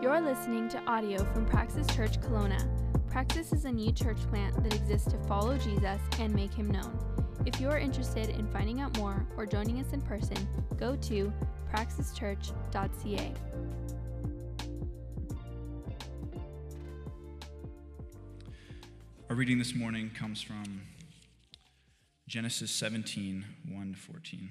You're listening to audio from Praxis Church Kelowna. Praxis is a new church plant that exists to follow Jesus and make him known. If you are interested in finding out more or joining us in person, go to praxischurch.ca. Our reading this morning comes from Genesis 17 1 to 14.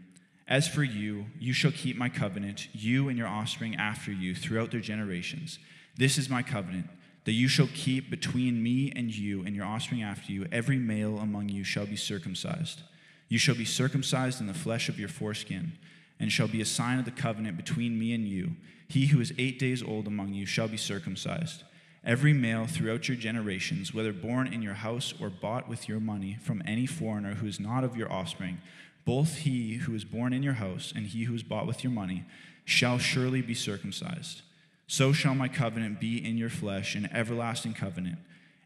As for you, you shall keep my covenant, you and your offspring after you, throughout their generations. This is my covenant, that you shall keep between me and you and your offspring after you. Every male among you shall be circumcised. You shall be circumcised in the flesh of your foreskin, and shall be a sign of the covenant between me and you. He who is eight days old among you shall be circumcised. Every male throughout your generations, whether born in your house or bought with your money from any foreigner who is not of your offspring, both he who is born in your house and he who is bought with your money, shall surely be circumcised. So shall my covenant be in your flesh, an everlasting covenant.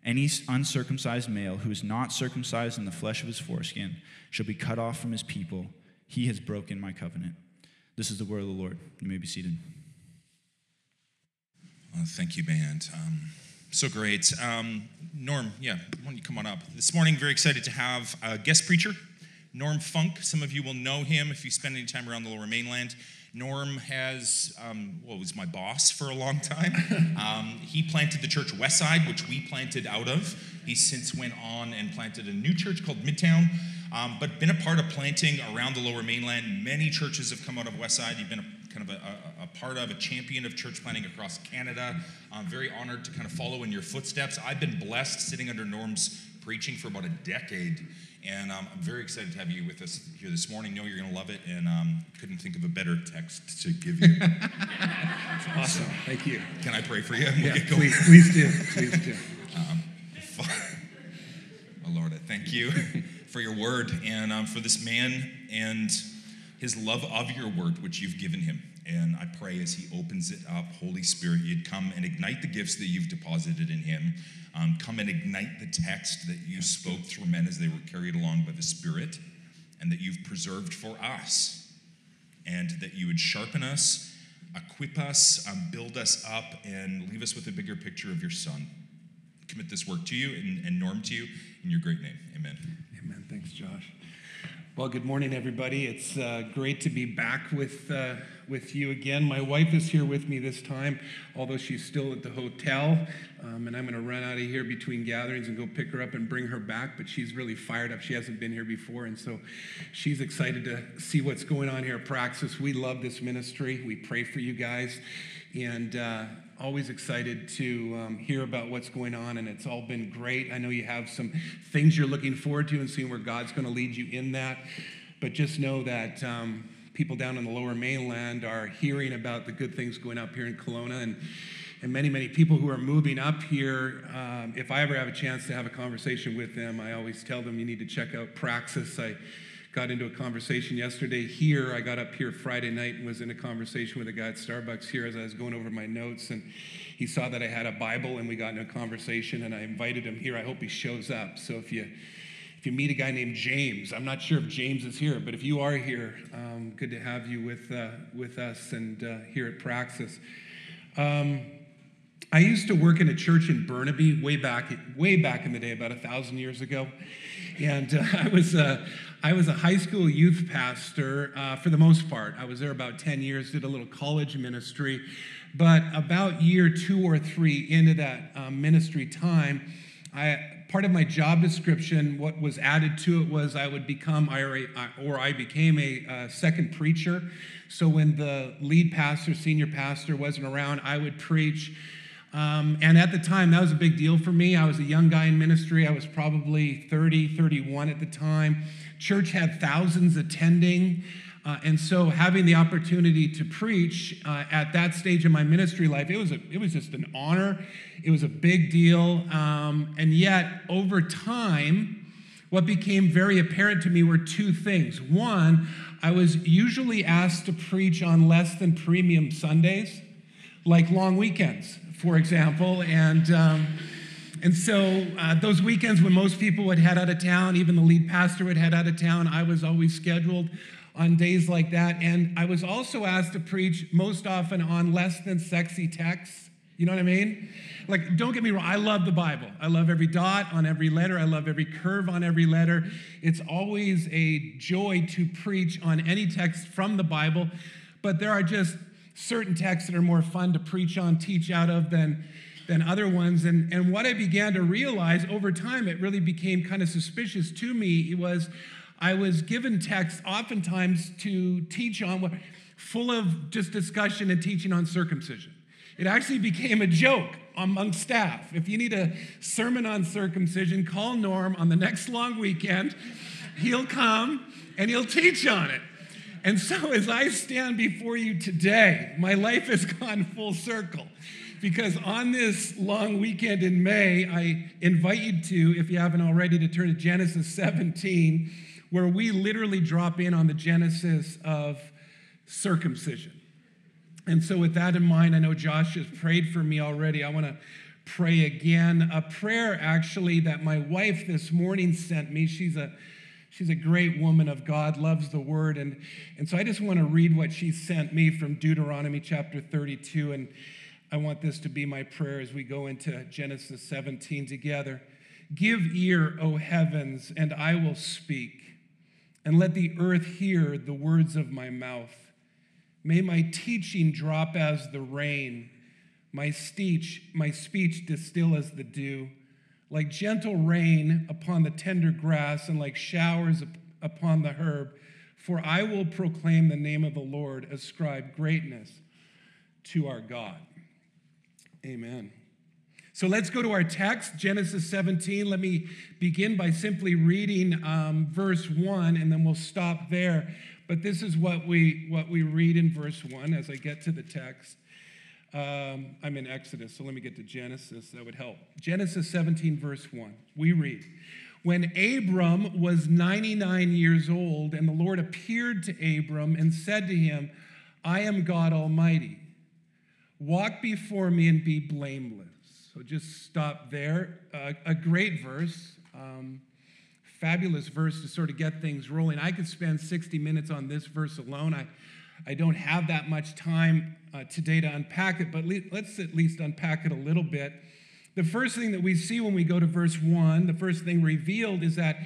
Any uncircumcised male who is not circumcised in the flesh of his foreskin shall be cut off from his people. He has broken my covenant. This is the word of the Lord. You may be seated. Well, thank you, band. Um, so great. Um, Norm, yeah, why don't you come on up? This morning, very excited to have a guest preacher, Norm Funk. Some of you will know him if you spend any time around the lower mainland. Norm has, um, well, was my boss for a long time. Um, he planted the church Westside, which we planted out of. He since went on and planted a new church called Midtown, um, but been a part of planting around the lower mainland. Many churches have come out of Westside. You've been a, kind of a, a, a part of, a champion of church planting across Canada. I'm very honored to kind of follow in your footsteps. I've been blessed sitting under Norm's preaching for about a decade. And um, I'm very excited to have you with us here this morning. Know you're going to love it, and um, couldn't think of a better text to give you. awesome. Thank you. Can I pray for you? Yeah, please, please do. Please do. Um, oh Lord, I thank you for your word and um, for this man and his love of your word, which you've given him. And I pray as he opens it up, Holy Spirit, you'd come and ignite the gifts that you've deposited in him. Um, come and ignite the text that you spoke through men as they were carried along by the Spirit, and that you've preserved for us. And that you would sharpen us, equip us, um, build us up, and leave us with a bigger picture of your Son. Commit this work to you and, and Norm to you in your great name. Amen. Amen. Thanks, Josh. Well, good morning, everybody. It's uh, great to be back with, uh, with you again. My wife is here with me this time, although she's still at the hotel. Um, and I'm going to run out of here between gatherings and go pick her up and bring her back. But she's really fired up. She hasn't been here before. And so she's excited to see what's going on here at Praxis. We love this ministry. We pray for you guys. And uh, always excited to um, hear about what's going on, and it's all been great. I know you have some things you're looking forward to and seeing where God's going to lead you in that. But just know that um, people down in the lower mainland are hearing about the good things going up here in Kelowna, and and many, many people who are moving up here, um, if I ever have a chance to have a conversation with them, I always tell them you need to check out Praxis. I got into a conversation yesterday here. I got up here Friday night and was in a conversation with a guy at Starbucks here as I was going over my notes. And he saw that I had a Bible and we got into a conversation and I invited him here. I hope he shows up. So if you if you meet a guy named James, I'm not sure if James is here, but if you are here, um, good to have you with, uh, with us and uh, here at Praxis. Um, I used to work in a church in Burnaby way back, way back in the day, about a thousand years ago, and uh, I was uh, I was a high school youth pastor uh, for the most part. I was there about ten years, did a little college ministry, But about year two or three into that um, ministry time, I, part of my job description, what was added to it was I would become, or I became a uh, second preacher. So when the lead pastor, senior pastor wasn't around, I would preach. Um, and at the time, that was a big deal for me. I was a young guy in ministry. I was probably 30, 31 at the time. Church had thousands attending. Uh, and so having the opportunity to preach uh, at that stage in my ministry life, it was, a, it was just an honor. It was a big deal. Um, and yet, over time, what became very apparent to me were two things. One, I was usually asked to preach on less than premium Sundays, like long weekends, for example. And um, and so uh, those weekends when most people would head out of town, even the lead pastor would head out of town, I was always scheduled on days like that. And I was also asked to preach most often on less than sexy texts. You know what I mean? Like, don't get me wrong, I love the Bible. I love every dot on every letter, I love every curve on every letter. It's always a joy to preach on any text from the Bible, but there are just certain texts that are more fun to preach on, teach out of than, than other ones. And, and what I began to realize over time, it really became kind of suspicious to me, was I was given texts oftentimes to teach on, full of just discussion and teaching on circumcision. It actually became a joke among staff. If you need a sermon on circumcision, call Norm on the next long weekend. He'll come and he'll teach on it. And so, as I stand before you today, my life has gone full circle because on this long weekend in May, I invite you to, if you haven't already, to turn to Genesis 17 where we literally drop in on the genesis of circumcision. And so, with that in mind, I know Josh has prayed for me already. I want to pray again. A prayer, actually, that my wife this morning sent me. She's a She's a great woman of God, loves the word. And, and so I just want to read what she sent me from Deuteronomy chapter 32. And I want this to be my prayer as we go into Genesis 17 together. Give ear, O heavens, and I will speak and let the earth hear the words of my mouth. May my teaching drop as the rain, my speech, my speech distill as the dew, like gentle rain upon the tender grass and like showers upon the herb. For I will proclaim the name of the Lord, ascribe greatness to our God. Amen. So let's go to our text, Genesis 17. Let me begin by simply reading um, verse 1, and then we'll stop there. But this is what we, what we read in verse 1 as I get to the text. Um, I'm in Exodus, so let me get to Genesis. That would help. Genesis 17, verse 1. We read When Abram was 99 years old, and the Lord appeared to Abram and said to him, I am God Almighty. Walk before me and be blameless. So just stop there. Uh, a great verse, um, fabulous verse to sort of get things rolling. I could spend 60 minutes on this verse alone. I, I don't have that much time uh, today to unpack it, but le- let's at least unpack it a little bit. The first thing that we see when we go to verse 1, the first thing revealed is that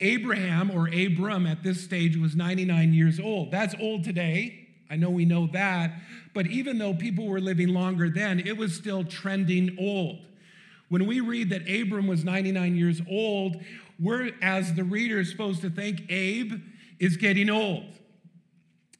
Abraham or Abram at this stage was 99 years old. That's old today. I know we know that. But even though people were living longer then, it was still trending old. When we read that Abram was 99 years old, we're, as the reader, supposed to think Abe is getting old.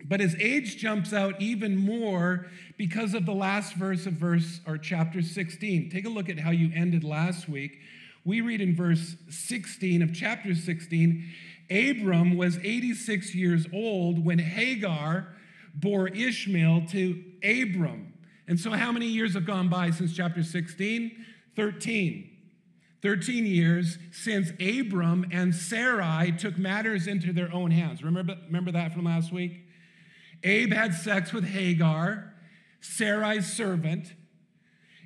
But his age jumps out even more because of the last verse of verse or chapter 16. Take a look at how you ended last week. We read in verse 16 of chapter 16 Abram was 86 years old when Hagar, bore Ishmael to Abram. And so, how many years have gone by since chapter 16? 13. 13 years since Abram and Sarai took matters into their own hands. Remember, remember that from last week? Abe had sex with Hagar, Sarai's servant,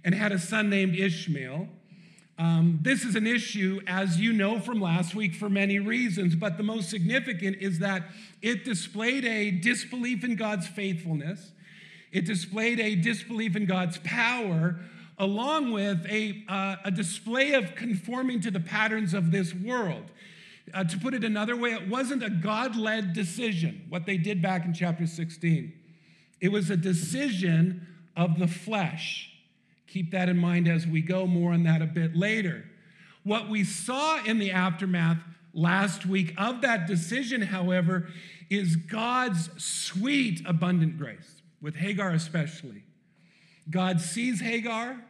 and had a son named Ishmael. Um, this is an issue, as you know from last week, for many reasons, but the most significant is that it displayed a disbelief in God's faithfulness, it displayed a disbelief in God's power, along with a, uh, a display of conforming to the patterns of this world. Uh, to put it another way, it wasn't a God led decision, what they did back in chapter 16. It was a decision of the flesh. Keep that in mind as we go, more on that a bit later. What we saw in the aftermath last week of that decision, however, is God's sweet, abundant grace, with Hagar especially. God sees Hagar.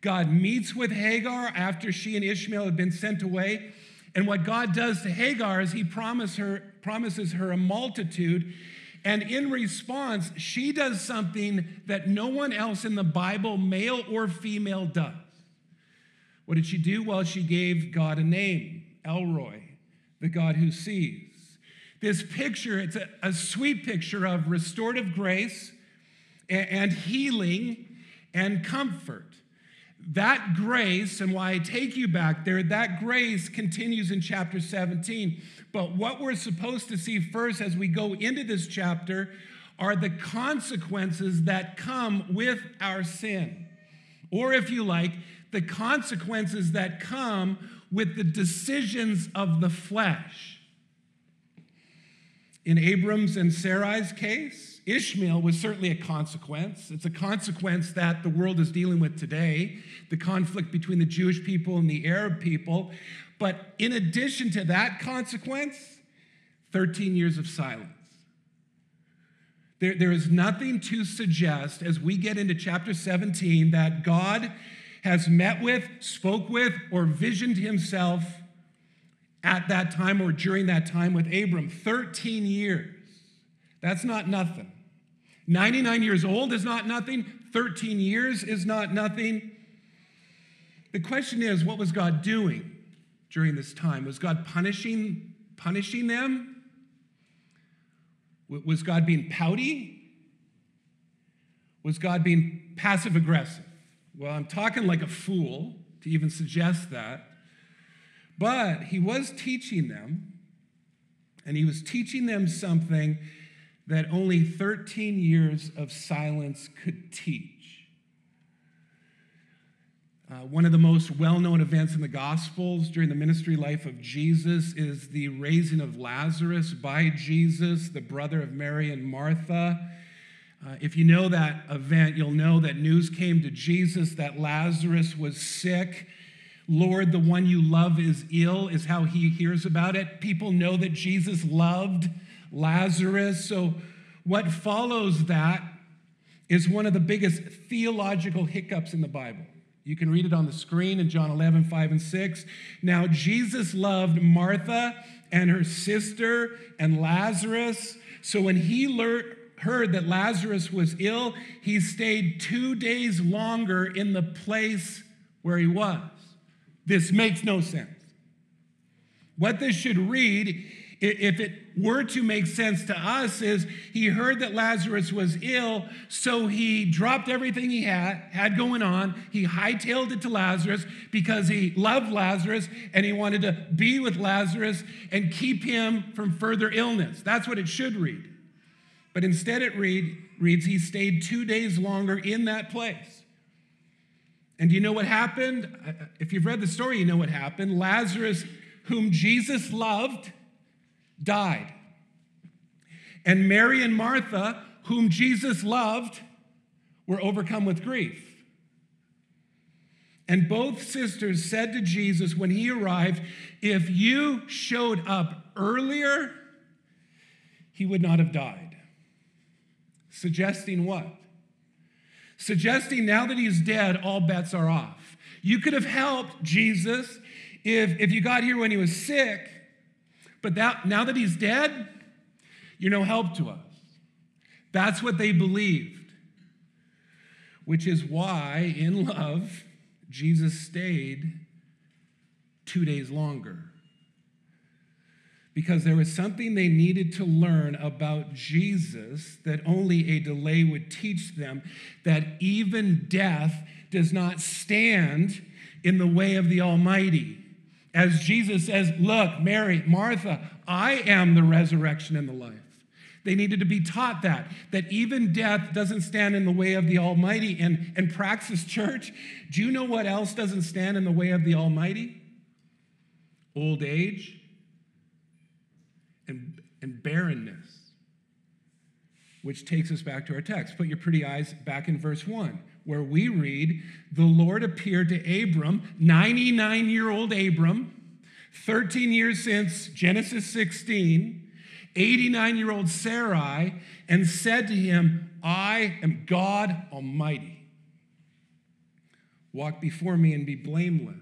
God meets with Hagar after she and Ishmael had been sent away. And what God does to Hagar is he promise her, promises her a multitude. And in response, she does something that no one else in the Bible, male or female, does. What did she do? Well, she gave God a name, El Roi, the God who sees. This picture, it's a, a sweet picture of restorative grace and, and healing and comfort. That grace, and why I take you back there, that grace continues in chapter 17. But what we're supposed to see first as we go into this chapter are the consequences that come with our sin. Or, if you like, the consequences that come with the decisions of the flesh. In Abram's and Sarai's case, Ishmael was certainly a consequence. It's a consequence that the world is dealing with today the conflict between the Jewish people and the Arab people. But in addition to that consequence, 13 years of silence. There, there is nothing to suggest as we get into chapter 17 that God has met with, spoke with, or visioned himself at that time or during that time with Abram. 13 years. That's not nothing. 99 years old is not nothing. 13 years is not nothing. The question is, what was God doing during this time? Was God punishing, punishing them? Was God being pouty? Was God being passive aggressive? Well, I'm talking like a fool to even suggest that. But he was teaching them, and he was teaching them something that only 13 years of silence could teach. Uh, one of the most well known events in the Gospels during the ministry life of Jesus is the raising of Lazarus by Jesus, the brother of Mary and Martha. Uh, if you know that event, you'll know that news came to Jesus that Lazarus was sick. Lord, the one you love is ill, is how he hears about it. People know that Jesus loved Lazarus. So, what follows that is one of the biggest theological hiccups in the Bible. You can read it on the screen in John 11, 5 and 6. Now, Jesus loved Martha and her sister and Lazarus. So when he learned, heard that Lazarus was ill, he stayed two days longer in the place where he was. This makes no sense. What this should read, if it were to make sense to us, is he heard that Lazarus was ill, so he dropped everything he had, had going on. He hightailed it to Lazarus because he loved Lazarus and he wanted to be with Lazarus and keep him from further illness. That's what it should read. But instead, it read, reads, he stayed two days longer in that place. And do you know what happened? If you've read the story, you know what happened. Lazarus, whom Jesus loved, died. And Mary and Martha, whom Jesus loved, were overcome with grief. And both sisters said to Jesus when he arrived, If you showed up earlier, he would not have died. Suggesting what? Suggesting now that he's dead, all bets are off. You could have helped Jesus if, if you got here when he was sick, but that, now that he's dead, you're no help to us. That's what they believed, which is why, in love, Jesus stayed two days longer. Because there was something they needed to learn about Jesus that only a delay would teach them that even death does not stand in the way of the Almighty. As Jesus says, Look, Mary, Martha, I am the resurrection and the life. They needed to be taught that, that even death doesn't stand in the way of the Almighty. And, and Praxis Church, do you know what else doesn't stand in the way of the Almighty? Old age and, and barrenness. which takes us back to our text. Put your pretty eyes back in verse 1, where we read, The Lord appeared to Abram, 99 year old Abram, 13 years since Genesis 16, 89 year old Sarai, and said to him, I am God Almighty. Walk before me and be blameless.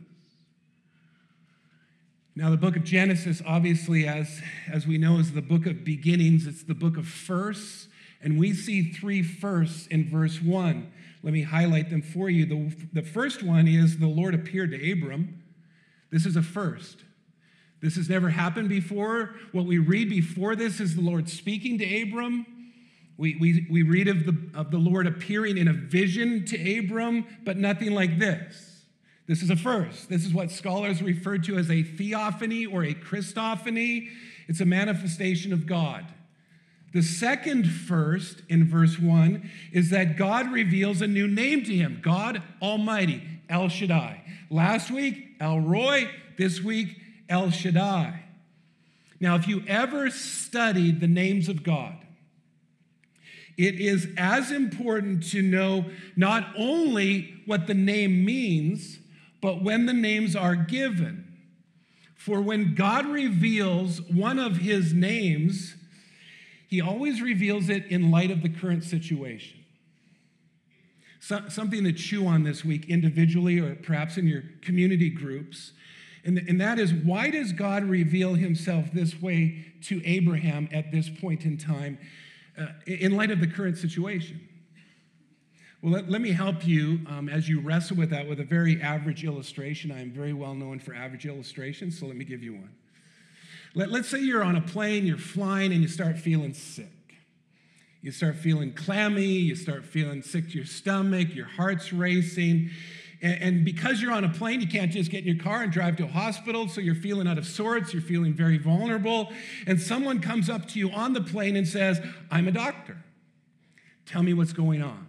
Now, the book of Genesis, obviously, as, as we know, is the book of beginnings. It's the book of firsts. And we see three firsts in verse one. Let me highlight them for you. The, the first one is the Lord appeared to Abram. This is a first. This has never happened before. What we read before this is the Lord speaking to Abram. We, we, we read of the, of the Lord appearing in a vision to Abram, but nothing like this. This is a first. This is what scholars refer to as a theophany or a Christophany. It's a manifestation of God. The second first in verse 1 is that God reveals a new name to him God Almighty, El Shaddai. Last week, El Roi. This week, El Shaddai. Now, if you ever studied the names of God, it is as important to know not only what the name means, but when the names are given. For when God reveals one of his names, he always reveals it in light of the current situation. So, something to chew on this week individually or perhaps in your community groups and, and that is why does God reveal himself this way to Abraham at this point in time uh, in light of the current situation? Well, let, let me help you um, as you wrestle with that with a very average illustration. I am very well known for average illustrations, so let me give you one. Let, let's say you're on a plane, you're flying, and you start feeling sick. You start feeling clammy, you start feeling sick to your stomach, your heart's racing. And, and because you're on a plane, you can't just get in your car and drive to a hospital. So you're feeling out of sorts, you're feeling very vulnerable. And someone comes up to you on the plane and says, I'm a doctor. Tell me what's going on.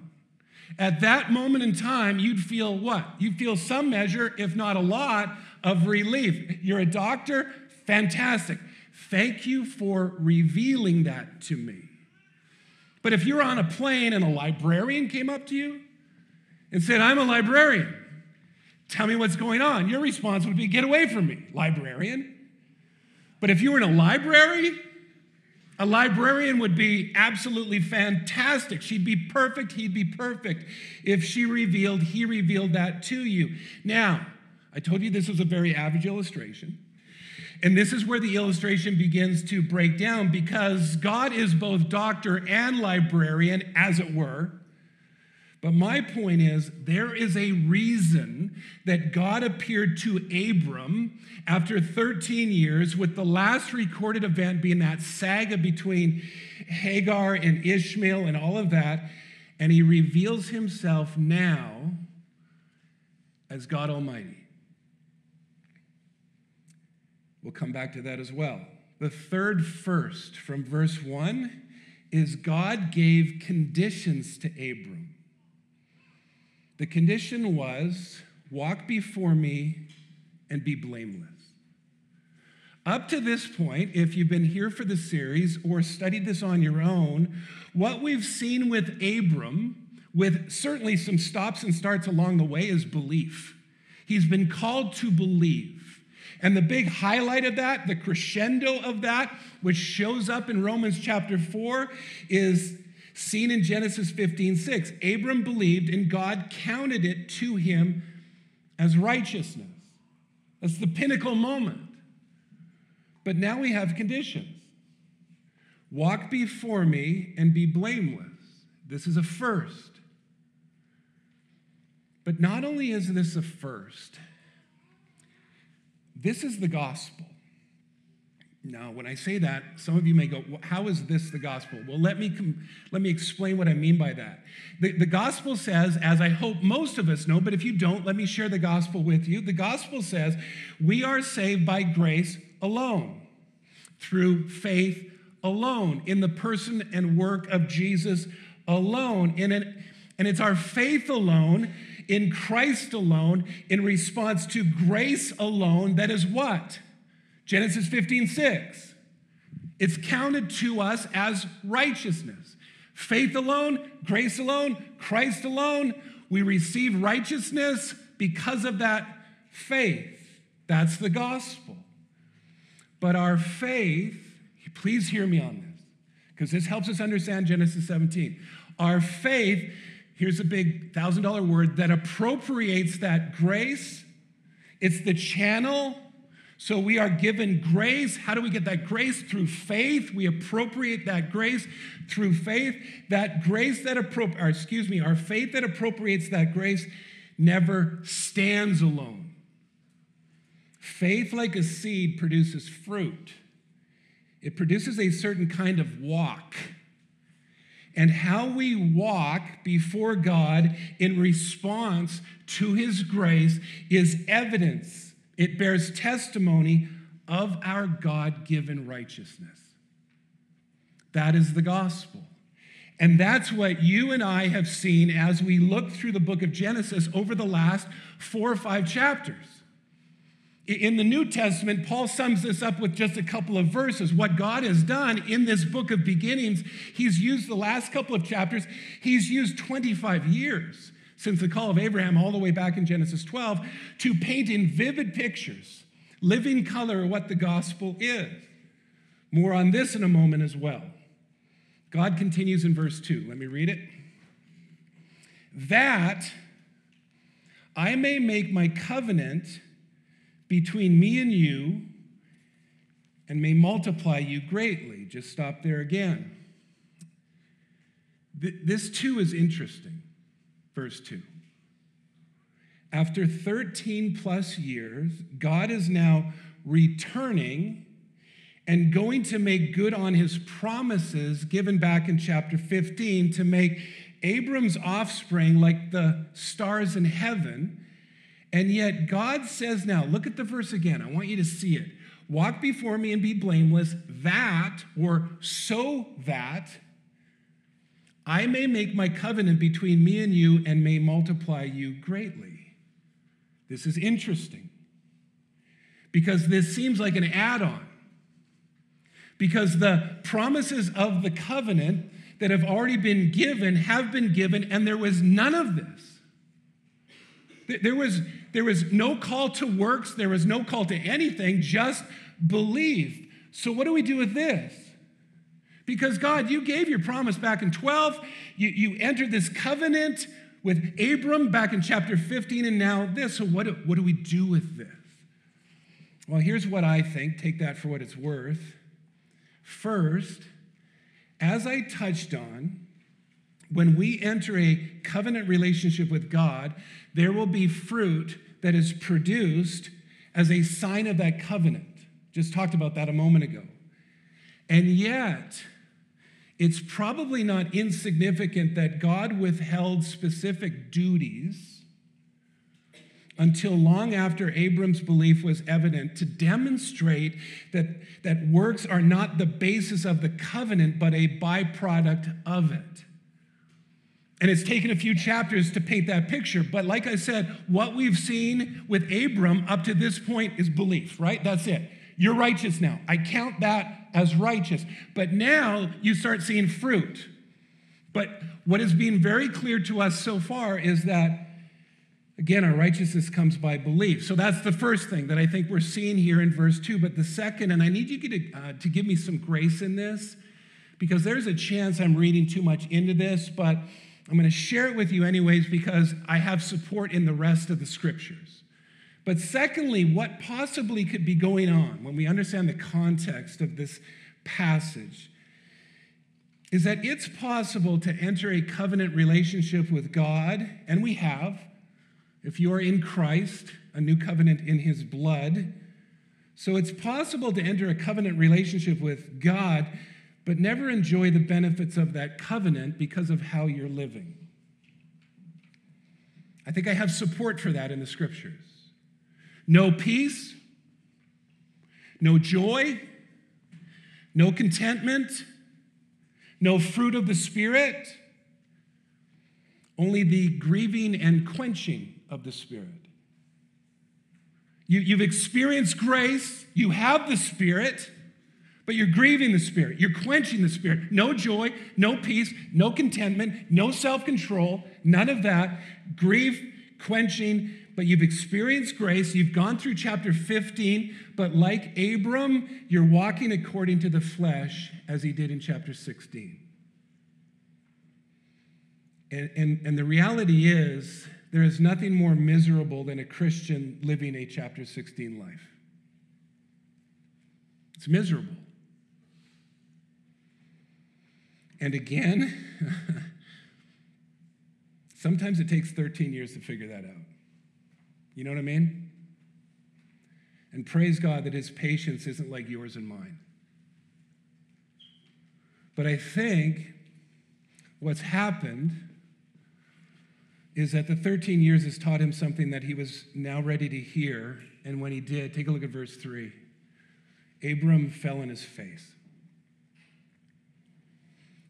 At that moment in time, you'd feel what? You'd feel some measure, if not a lot, of relief. You're a doctor? Fantastic. Thank you for revealing that to me. But if you're on a plane and a librarian came up to you and said, I'm a librarian. Tell me what's going on. Your response would be, Get away from me, librarian. But if you were in a library, a librarian would be absolutely fantastic. She'd be perfect. He'd be perfect. If she revealed, he revealed that to you. Now, I told you this was a very average illustration. And this is where the illustration begins to break down because God is both doctor and librarian, as it were. But my point is, there is a reason that God appeared to Abram after 13 years, with the last recorded event being that saga between Hagar and Ishmael and all of that. And he reveals himself now as God Almighty. We'll come back to that as well. The third first from verse 1 is God gave conditions to Abram. The condition was walk before me and be blameless. Up to this point, if you've been here for the series or studied this on your own, what we've seen with Abram, with certainly some stops and starts along the way, is belief. He's been called to believe. And the big highlight of that, the crescendo of that, which shows up in Romans chapter 4, is seen in Genesis 15 6. Abram believed, and God counted it to him as righteousness. That's the pinnacle moment. But now we have conditions walk before me and be blameless. This is a first. But not only is this a first, this is the gospel. Now, when I say that, some of you may go, well, How is this the gospel? Well, let me, com- let me explain what I mean by that. The, the gospel says, as I hope most of us know, but if you don't, let me share the gospel with you. The gospel says, We are saved by grace alone, through faith alone, in the person and work of Jesus alone. In an, and it's our faith alone, in Christ alone, in response to grace alone, that is what? Genesis 15, 6. It's counted to us as righteousness. Faith alone, grace alone, Christ alone. We receive righteousness because of that faith. That's the gospel. But our faith, please hear me on this, because this helps us understand Genesis 17. Our faith, here's a big thousand dollar word that appropriates that grace. It's the channel so we are given grace. How do we get that grace? Through faith. We appropriate that grace through faith. That grace that appropriates, excuse me, our faith that appropriates that grace never stands alone. Faith, like a seed, produces fruit. It produces a certain kind of walk. And how we walk before God in response to His grace is evidence it bears testimony of our God given righteousness. That is the gospel. And that's what you and I have seen as we look through the book of Genesis over the last four or five chapters. In the New Testament, Paul sums this up with just a couple of verses. What God has done in this book of beginnings, he's used the last couple of chapters, he's used 25 years since the call of Abraham all the way back in Genesis 12 to paint in vivid pictures, living color, what the gospel is. More on this in a moment as well. God continues in verse 2. Let me read it. That I may make my covenant between me and you and may multiply you greatly. Just stop there again. This too is interesting verse 2. After 13 plus years, God is now returning and going to make good on his promises given back in chapter 15 to make Abram's offspring like the stars in heaven. And yet, God says now, look at the verse again. I want you to see it. Walk before me and be blameless, that, or so that, I may make my covenant between me and you and may multiply you greatly. This is interesting because this seems like an add on. Because the promises of the covenant that have already been given have been given, and there was none of this. There was, there was no call to works, there was no call to anything, just believe. So, what do we do with this? Because God, you gave your promise back in 12. You, you entered this covenant with Abram back in chapter 15, and now this. So, what what do we do with this? Well, here's what I think. Take that for what it's worth. First, as I touched on, when we enter a covenant relationship with God, there will be fruit that is produced as a sign of that covenant. Just talked about that a moment ago. And yet, it's probably not insignificant that God withheld specific duties until long after Abram's belief was evident to demonstrate that, that works are not the basis of the covenant, but a byproduct of it. And it's taken a few chapters to paint that picture. But like I said, what we've seen with Abram up to this point is belief, right? That's it. You're righteous now. I count that as righteous. But now you start seeing fruit. But what has been very clear to us so far is that, again, our righteousness comes by belief. So that's the first thing that I think we're seeing here in verse 2. But the second, and I need you to, uh, to give me some grace in this, because there's a chance I'm reading too much into this, but I'm going to share it with you anyways because I have support in the rest of the scriptures. But secondly, what possibly could be going on when we understand the context of this passage is that it's possible to enter a covenant relationship with God, and we have, if you are in Christ, a new covenant in his blood. So it's possible to enter a covenant relationship with God, but never enjoy the benefits of that covenant because of how you're living. I think I have support for that in the scriptures no peace, no joy, no contentment, no fruit of the Spirit, only the grieving and quenching of the Spirit. You, have experienced grace, you have the Spirit, but you're grieving the Spirit. You're quenching the Spirit. No joy, no peace, no contentment, no self control, none of that. Grief, quenching, but you've experienced grace. You've gone through chapter 15, but like Abram, you're walking according to the flesh as he did in chapter 16. And, and, and the reality is, there is nothing more miserable than a Christian living a chapter 16 life. It's miserable. And again, sometimes it takes 13 years to figure that out. You know what I mean? And praise God that his patience isn't like yours and mine. But I think what's happened is that the 13 years has taught him something that he was now ready to hear. And when he did, take a look at verse 3. Abram fell on his face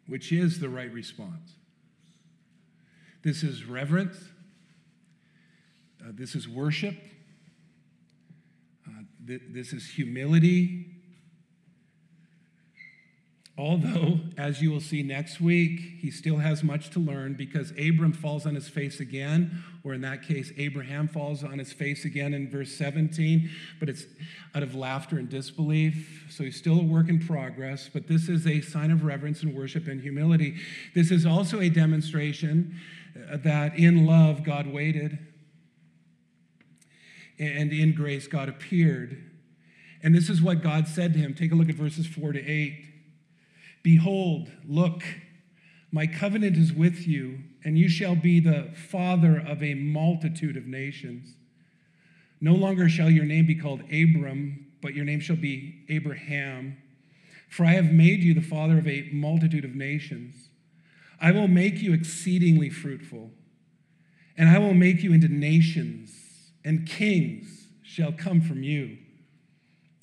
which is the right response. This is reverence, uh, this is worship, uh, th- this is humility. Although, as you will see next week, he still has much to learn because Abram falls on his face again, or in that case, Abraham falls on his face again in verse 17, but it's out of laughter and disbelief. So he's still a work in progress, but this is a sign of reverence and worship and humility. This is also a demonstration uh, that in love, God waited, and in grace, God appeared. And this is what God said to him. Take a look at verses 4 to 8. Behold, look, my covenant is with you, and you shall be the father of a multitude of nations. No longer shall your name be called Abram, but your name shall be Abraham. For I have made you the father of a multitude of nations. I will make you exceedingly fruitful, and I will make you into nations, and kings shall come from you.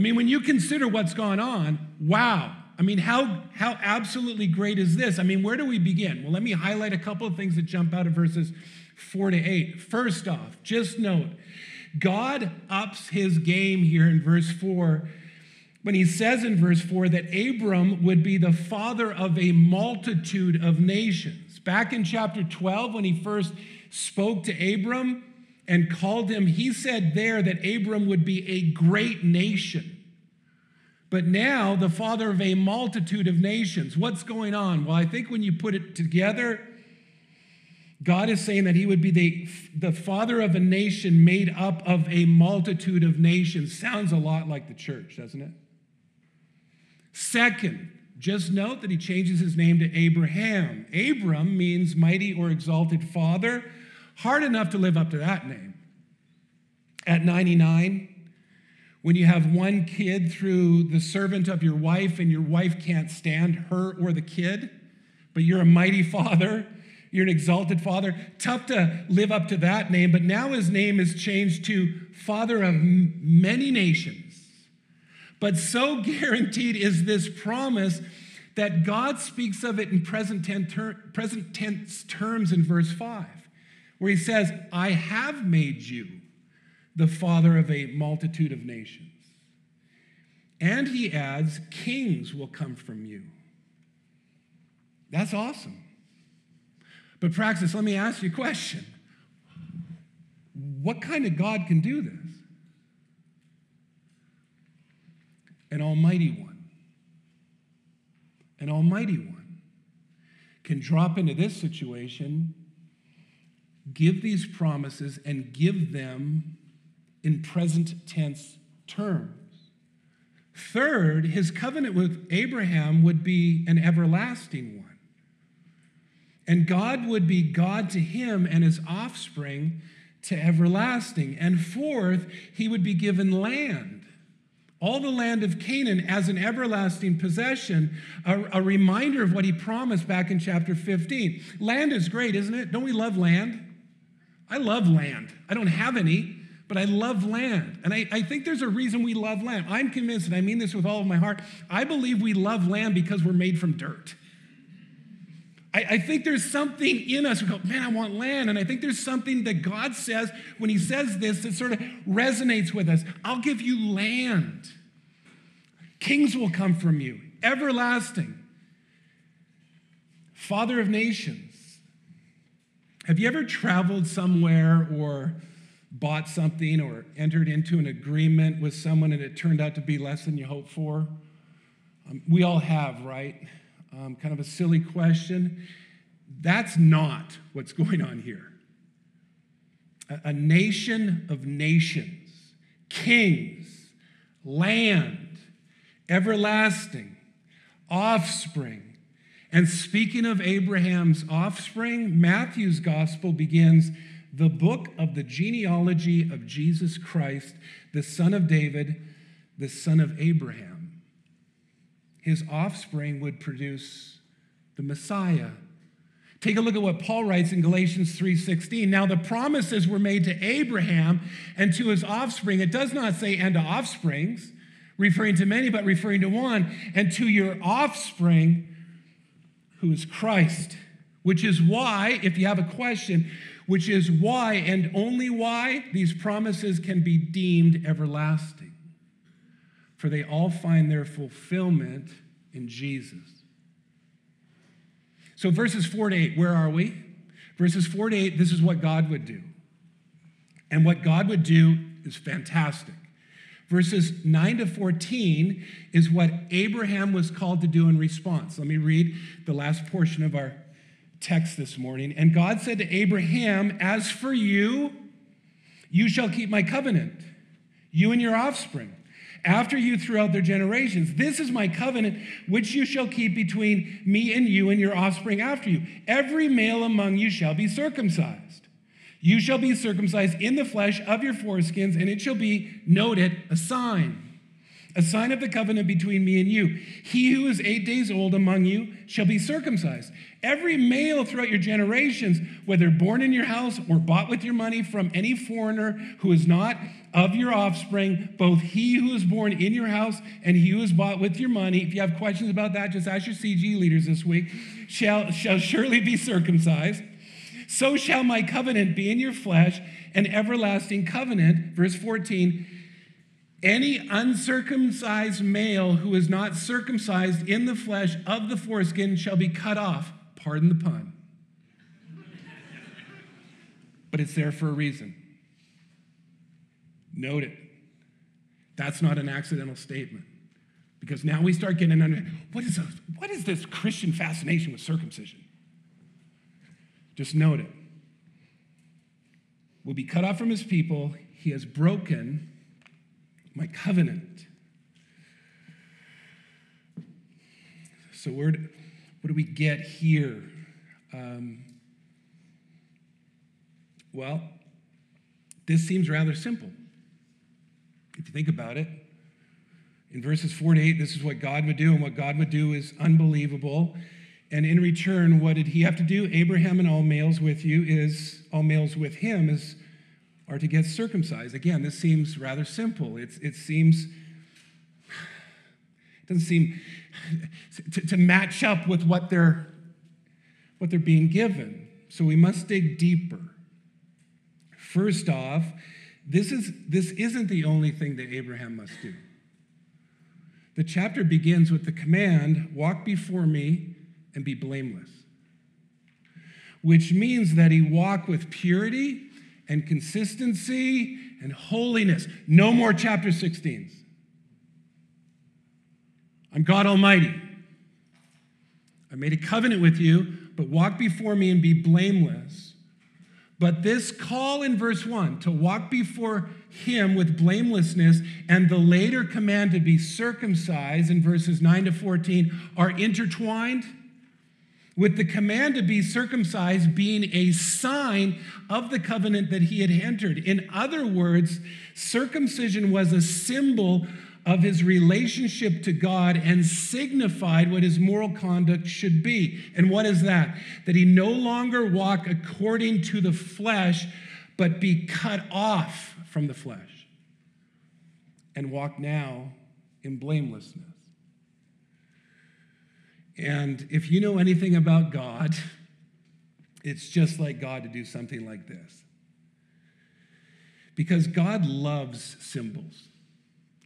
I mean, when you consider what's gone on, wow. I mean, how, how absolutely great is this? I mean, where do we begin? Well, let me highlight a couple of things that jump out of verses four to eight. First off, just note God ups his game here in verse four when he says in verse 4 that Abram would be the father of a multitude of nations. Back in chapter 12, when he first spoke to Abram, and called him, he said there that Abram would be a great nation. But now, the father of a multitude of nations. What's going on? Well, I think when you put it together, God is saying that he would be the, the father of a nation made up of a multitude of nations. Sounds a lot like the church, doesn't it? Second, just note that he changes his name to Abraham. Abram means mighty or exalted father. Hard enough to live up to that name. At 99, when you have one kid through the servant of your wife and your wife can't stand her or the kid, but you're a mighty father, you're an exalted father, tough to live up to that name, but now his name is changed to Father of many nations. But so guaranteed is this promise that God speaks of it in present tense, terms in verse 5 where he says, I have made you the father of a multitude of nations. And he adds, kings will come from you. That's awesome. But, Praxis, let me ask you a question. What kind of God can do this? An almighty one. An almighty one can drop into this situation give these promises and give them in present tense terms. Third, his covenant with Abraham would be an everlasting one. And God would be God to him and his offspring to everlasting. And fourth, he would be given land, all the land of Canaan as an everlasting possession, a, a, reminder of what he promised back in chapter 15. Land is great, isn't it? Don't we love land? I love land. I don't have any, but I love land. And I, I think there's a reason we love land. I'm convinced, and I mean this with all of my heart, I believe we love land because we're made from dirt. I, I think there's something in us. We go, man, I want land. And I think there's something that God says when He says this that sort of resonates with us. I'll give you land. Kings will come from you, everlasting. Father of nations. Have you ever traveled somewhere or bought something or entered into an agreement with someone and it turned out to be less than you hoped for? Um, we all have, right? um, kind of a silly question. That's not what's going on here. A, a nation of nations, kings, land, everlasting, offspring. And speaking of Abraham's offspring, Matthew's gospel begins the book of the genealogy of Jesus Christ, the son of David, the son of Abraham his offspring would produce the Messiah. Take a look at what Paul writes in Galatians 3:16. Now the promises were made to Abraham and to his offspring. It does not say and to offsprings, referring to many but referring to one, and to your offspring who is Christ. Which is why if you have a question, which is why and only why these promises can be deemed everlasting for they all find their fulfillment in Jesus. So, verses 4 to 8, where are we? Verses 4 to 8, this is what God would do. And what God would do is fantastic. Verses 9 to 14 is what Abraham was called to do in response. Let me read the last portion of our text this morning. And God said to Abraham, As for you, you shall keep my covenant, you and your offspring after you throughout their generations. This is my covenant which you shall keep between me and you and your offspring after you. Every male among you shall be circumcised. You shall be circumcised in the flesh of your foreskins, and it shall be noted a sign a sign of the covenant between me and you. He who is eight days old among you shall be circumcised. Every male throughout your generations, whether born in your house or bought with your money from any foreigner who is not of your offspring, both he who is born in your house and he who is bought with your money, if you have questions about that, just ask your CG leaders this week, shall, shall surely be circumcised. So shall my covenant be in your flesh, an everlasting covenant. Verse 14 any uncircumcised male who is not circumcised in the flesh of the foreskin shall be cut off. Pardon the pun. but it's there for a reason. Note it. That's not an accidental statement. Because now we start getting under what is, a, what is this Christian fascination with circumcision? Just note it. Will be cut off from his people. He has broken my covenant. So, where what do we get here? Um, well, this seems rather simple. If you think about it, in verses 4 to 8, this is what God would do, and what God would do is unbelievable. And in return, what did he have to do? Abraham and all males with you is, all males with him is are to get circumcised. Again, this seems rather simple. It's, it seems, it doesn't seem to, to match up with what they're, what they're being given. So we must dig deeper. First off, this, is, this isn't the only thing that Abraham must do. The chapter begins with the command walk before me and be blameless, which means that he walk with purity and consistency and holiness. No more chapter 16s. I'm God Almighty. I made a covenant with you, but walk before me and be blameless. But this call in verse 1 to walk before him with blamelessness and the later command to be circumcised in verses 9 to 14 are intertwined with the command to be circumcised being a sign of the covenant that he had entered. In other words, circumcision was a symbol of his relationship to God and signified what his moral conduct should be. And what is that? That he no longer walk according to the flesh, but be cut off from the flesh and walk now in blamelessness. And if you know anything about God, it's just like God to do something like this. Because God loves symbols,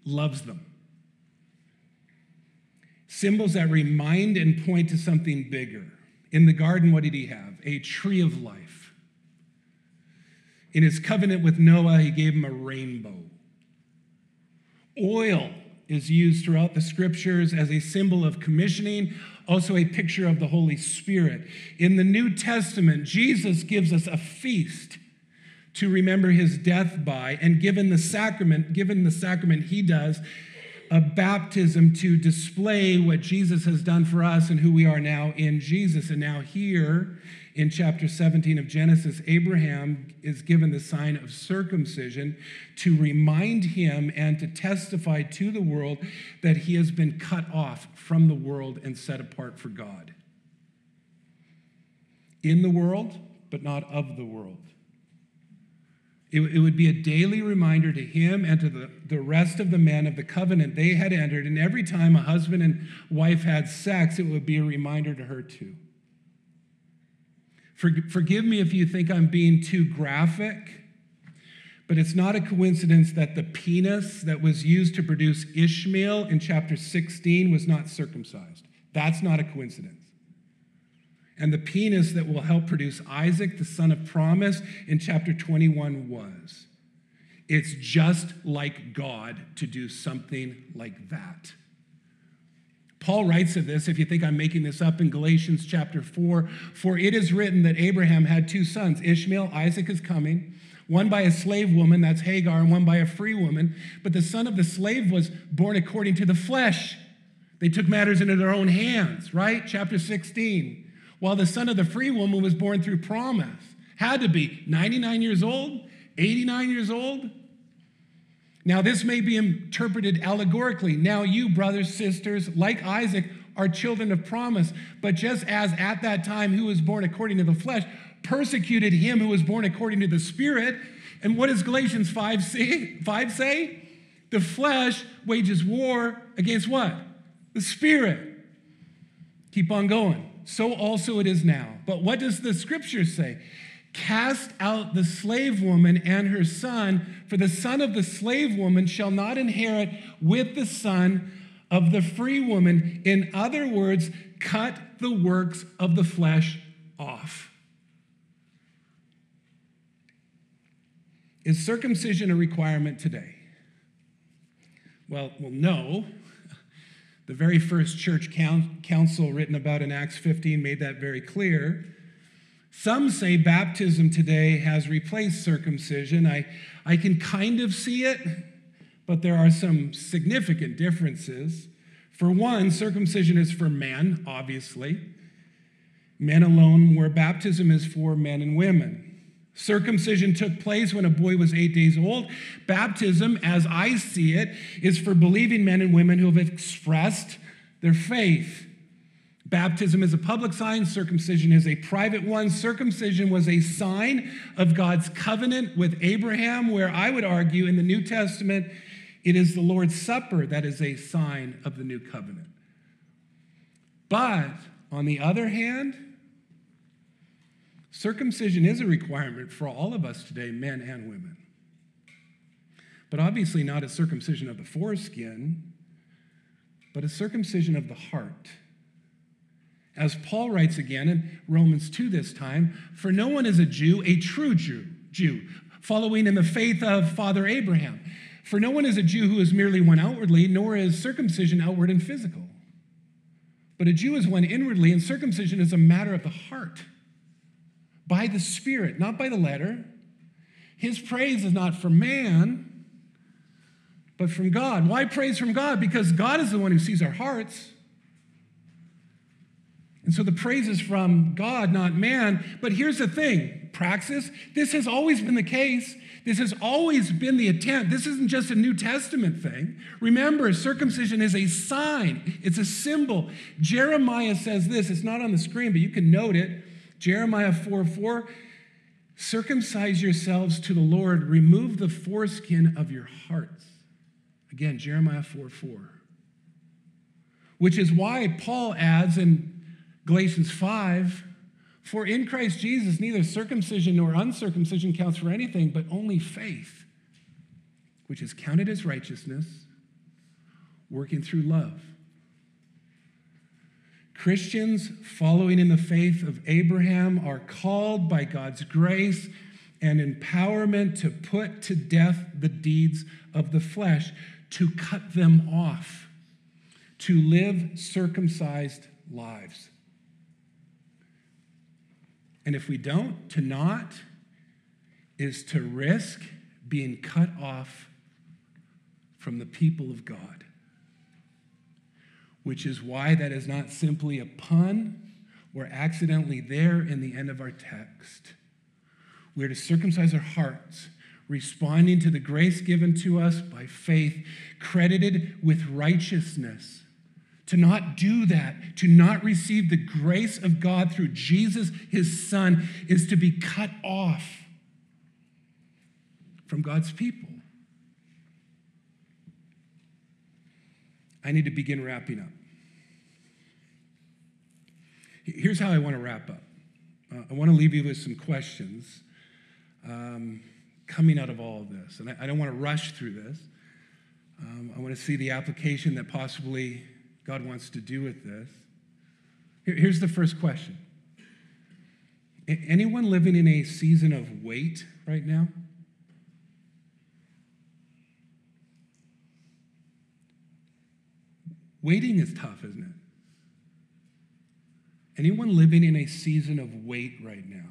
loves them. Symbols that remind and point to something bigger. In the garden, what did he have? A tree of life. In his covenant with Noah, he gave him a rainbow. Oil is used throughout the scriptures as a symbol of commissioning, also a picture of the Holy Spirit. In the New Testament, Jesus gives us a feast to remember his death by, and given the sacrament, given the sacrament he does, a baptism to display what Jesus has done for us and who we are now in Jesus. And now, here in chapter 17 of Genesis, Abraham is given the sign of circumcision to remind him and to testify to the world that he has been cut off from the world and set apart for God. In the world, but not of the world. It, would be a daily reminder to him and to the, the rest of the men of the covenant they had entered. And every time a husband and wife had sex, it would be a reminder to her too. For, forgive me if you think I'm being too graphic, but it's not a coincidence that the penis that was used to produce Ishmael in chapter 16 was not circumcised. That's not a coincidence and the penis that will help produce Isaac, the son of promise, in chapter 21 was. It's just like God to do something like that. Paul writes of this, if you think I'm making this up, in Galatians chapter 4 For it is written that Abraham had two sons, Ishmael, Isaac is coming, one by a slave woman, that's Hagar, and one by a free woman. But the son of the slave was born according to the flesh. They took matters into their own hands, right? Chapter 16 while the son of the free woman was born through promise. Had to be 99 years old, 89 years old. Now, this may be interpreted allegorically. Now, you, brothers, sisters, like Isaac, are children of promise. But just as at that time, who was born according to the flesh persecuted him who was born according to the Spirit. And what does Galatians 5 say? 5 say? The flesh wages war against what? The Spirit. Keep on going so also it is now. But what does the scripture say? Cast out the slave woman and her son, for the son of the slave woman shall not inherit with the son of the free woman. In other words, cut the works of the flesh off. Is circumcision a requirement today? Well, well, no. The very first church council written about in Acts 15 made that very clear. Some say baptism today has replaced circumcision. I, I can kind of see it, but there are some significant differences. For one, circumcision is for men, obviously. Men alone, where baptism is for men and women. Circumcision took place when a boy was eight days old. Baptism, as I see it, is for believing men and women who have expressed their faith. Baptism is a public sign, circumcision is a private one. Circumcision was a sign of God's covenant with Abraham, where I would argue in the New Testament, it is the Lord's Supper that is a sign of the new covenant. But on the other hand, Circumcision is a requirement for all of us today, men and women. But obviously, not a circumcision of the foreskin, but a circumcision of the heart. As Paul writes again in Romans 2 this time, for no one is a Jew, a true Jew, Jew, following in the faith of Father Abraham. For no one is a Jew who is merely one outwardly, nor is circumcision outward and physical. But a Jew is one inwardly, and circumcision is a matter of the heart by the Spirit, not by the letter. His praise is not from man, but from God. Why praise from God? Because God is the one who sees our hearts. And so the praise is from God, not man. But here's the thing praxis, this has always been the case. This has always been the attempt. This isn't just a New Testament thing. Remember, circumcision is a sign, it's a symbol. Jeremiah says this, it's not on the screen, but you can note it. Jeremiah 4 4 Circumcise yourselves to the Lord, remove the foreskin of your hearts. Again, Jeremiah 4 4. Which is why Paul adds in Galatians 5 For in Christ Jesus, neither circumcision nor uncircumcision counts for anything, but only faith, which is counted as righteousness, working through love. Christians following in the faith of Abraham are called by God's grace and empowerment to put to death the deeds of the flesh, to cut them off, to live circumcised lives. And if we don't, to not is to risk being cut off from the people of God which is why that is not simply a pun or accidentally there in the end of our text. We're to circumcise our hearts, responding to the grace given to us by faith, credited with righteousness. To not do that, to not receive the grace of God through Jesus, his Son, is to be cut off from God's people. I need to begin wrapping up. Here's how I want to wrap up uh, I want to leave you with some questions um, coming out of all of this. And I, I don't want to rush through this. Um, I want to see the application that possibly God wants to do with this. Here's the first question Anyone living in a season of wait right now? Waiting is tough, isn't it? Anyone living in a season of wait right now,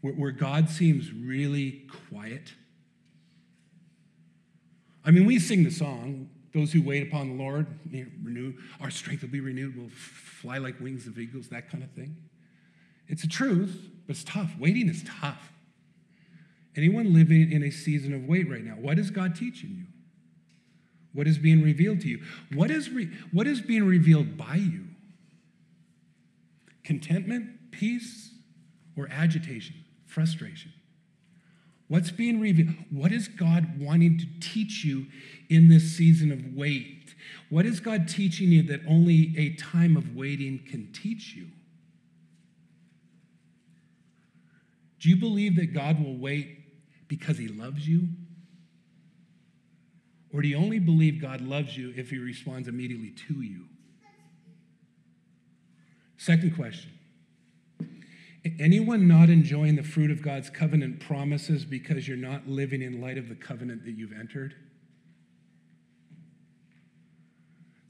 where, God seems really quiet? I mean, we sing the song, those who wait upon the Lord, renew, our strength will be renewed, we'll fly like wings of eagles, that kind of thing. It's a truth, but it's tough. Waiting is tough. Anyone living in a season of wait right now, what is God teaching you? What is being revealed to you? What is, re- what is being revealed by you? Contentment, peace, or agitation, frustration? What's being revealed? What is God wanting to teach you in this season of wait? What is God teaching you that only a time of waiting can teach you? Do you believe that God will wait because he loves you? Or do you only believe God loves you if he responds immediately to you? Second question Anyone not enjoying the fruit of God's covenant promises because you're not living in light of the covenant that you've entered?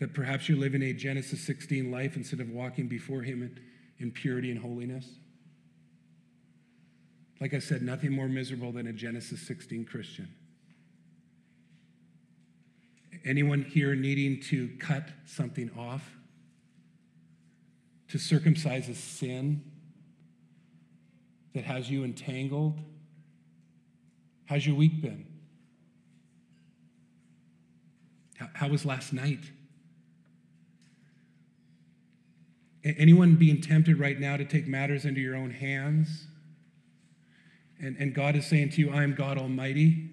That perhaps you're living a Genesis 16 life instead of walking before Him in, in purity and holiness? Like I said, nothing more miserable than a Genesis 16 Christian. Anyone here needing to cut something off? To circumcise a sin that has you entangled? How's your week been? How, was last night? Anyone being tempted right now to take matters into your own hands? And, and God is saying to you, I am God Almighty.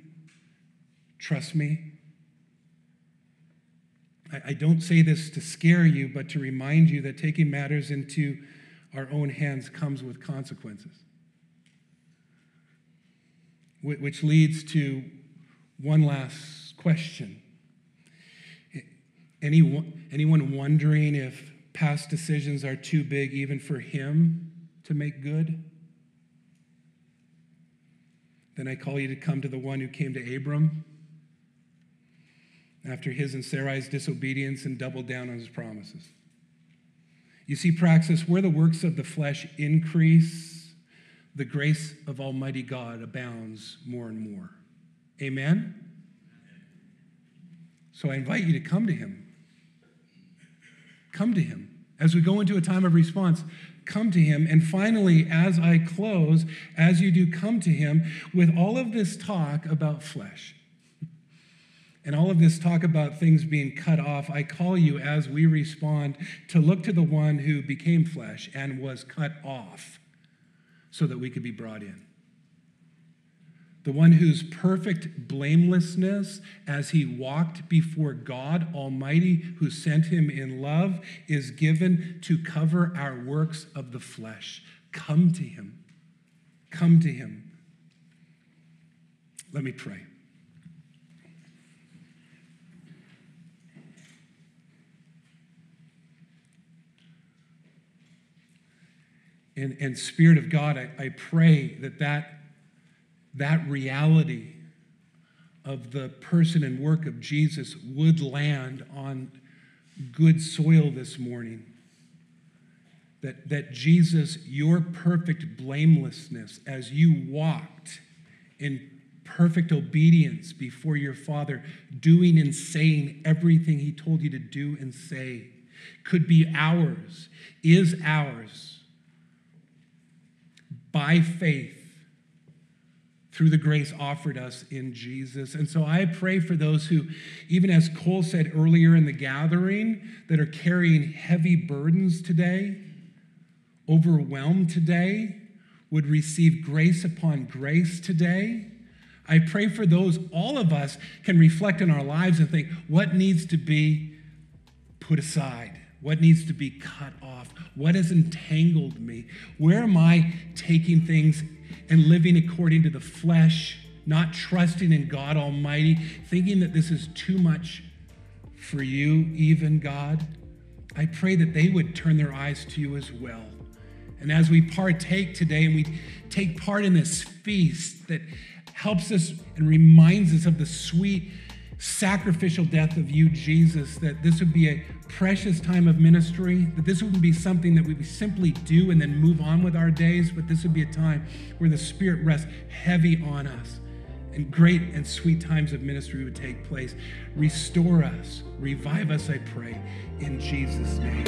Trust me. I, don't say this to scare you, but to remind you that taking matters into our own hands comes with consequences. Which leads to one last question. Anyone, anyone wondering if past decisions are too big even for him to make good? Then I call you to come to the one who came to Abram after his and Sarai's disobedience and doubled down on his promises. You see, praxis, where the works of the flesh increase, the grace of Almighty God abounds more and more. Amen? So I invite you to come to him. Come to him. As we go into a time of response, come to him. And finally, as I close, as you do, come to him with all of this talk about flesh. And all of this talk about things being cut off, I call you as we respond to look to the one who became flesh and was cut off so that we could be brought in the one whose perfect blamelessness as he walked before God Almighty, who sent him in love, is given to cover our works of the flesh. Come to him. Come to him. Let me pray. And, and Spirit of God, I, I pray that that that reality of the person and work of Jesus would land on good soil this morning. That, that Jesus, your perfect blamelessness as you walked in perfect obedience before your Father, doing and saying everything He told you to do and say, could be ours, is ours by faith through the grace offered us in Jesus. And so I pray for those who, even as Cole said earlier in the gathering, that are carrying heavy burdens today, overwhelmed today, would receive grace upon grace today. I pray for those, all of us can reflect in our lives and think, what needs to be put aside? What needs to be cut off? What has entangled me? Where am I taking things and living according to the flesh, not trusting in God Almighty, thinking that this is too much for you, even God, I pray that they would turn their eyes to you as well. And as we partake today and we take part in this feast that helps us and reminds us of the sweet sacrificial death of you, Jesus, that this would be a precious time of ministry, that this wouldn't be something that we simply do and then move on with our days, but this would be a time where the Spirit rests heavy on us and great and sweet times of ministry would take place. Restore us, revive us, I pray, in Jesus' name.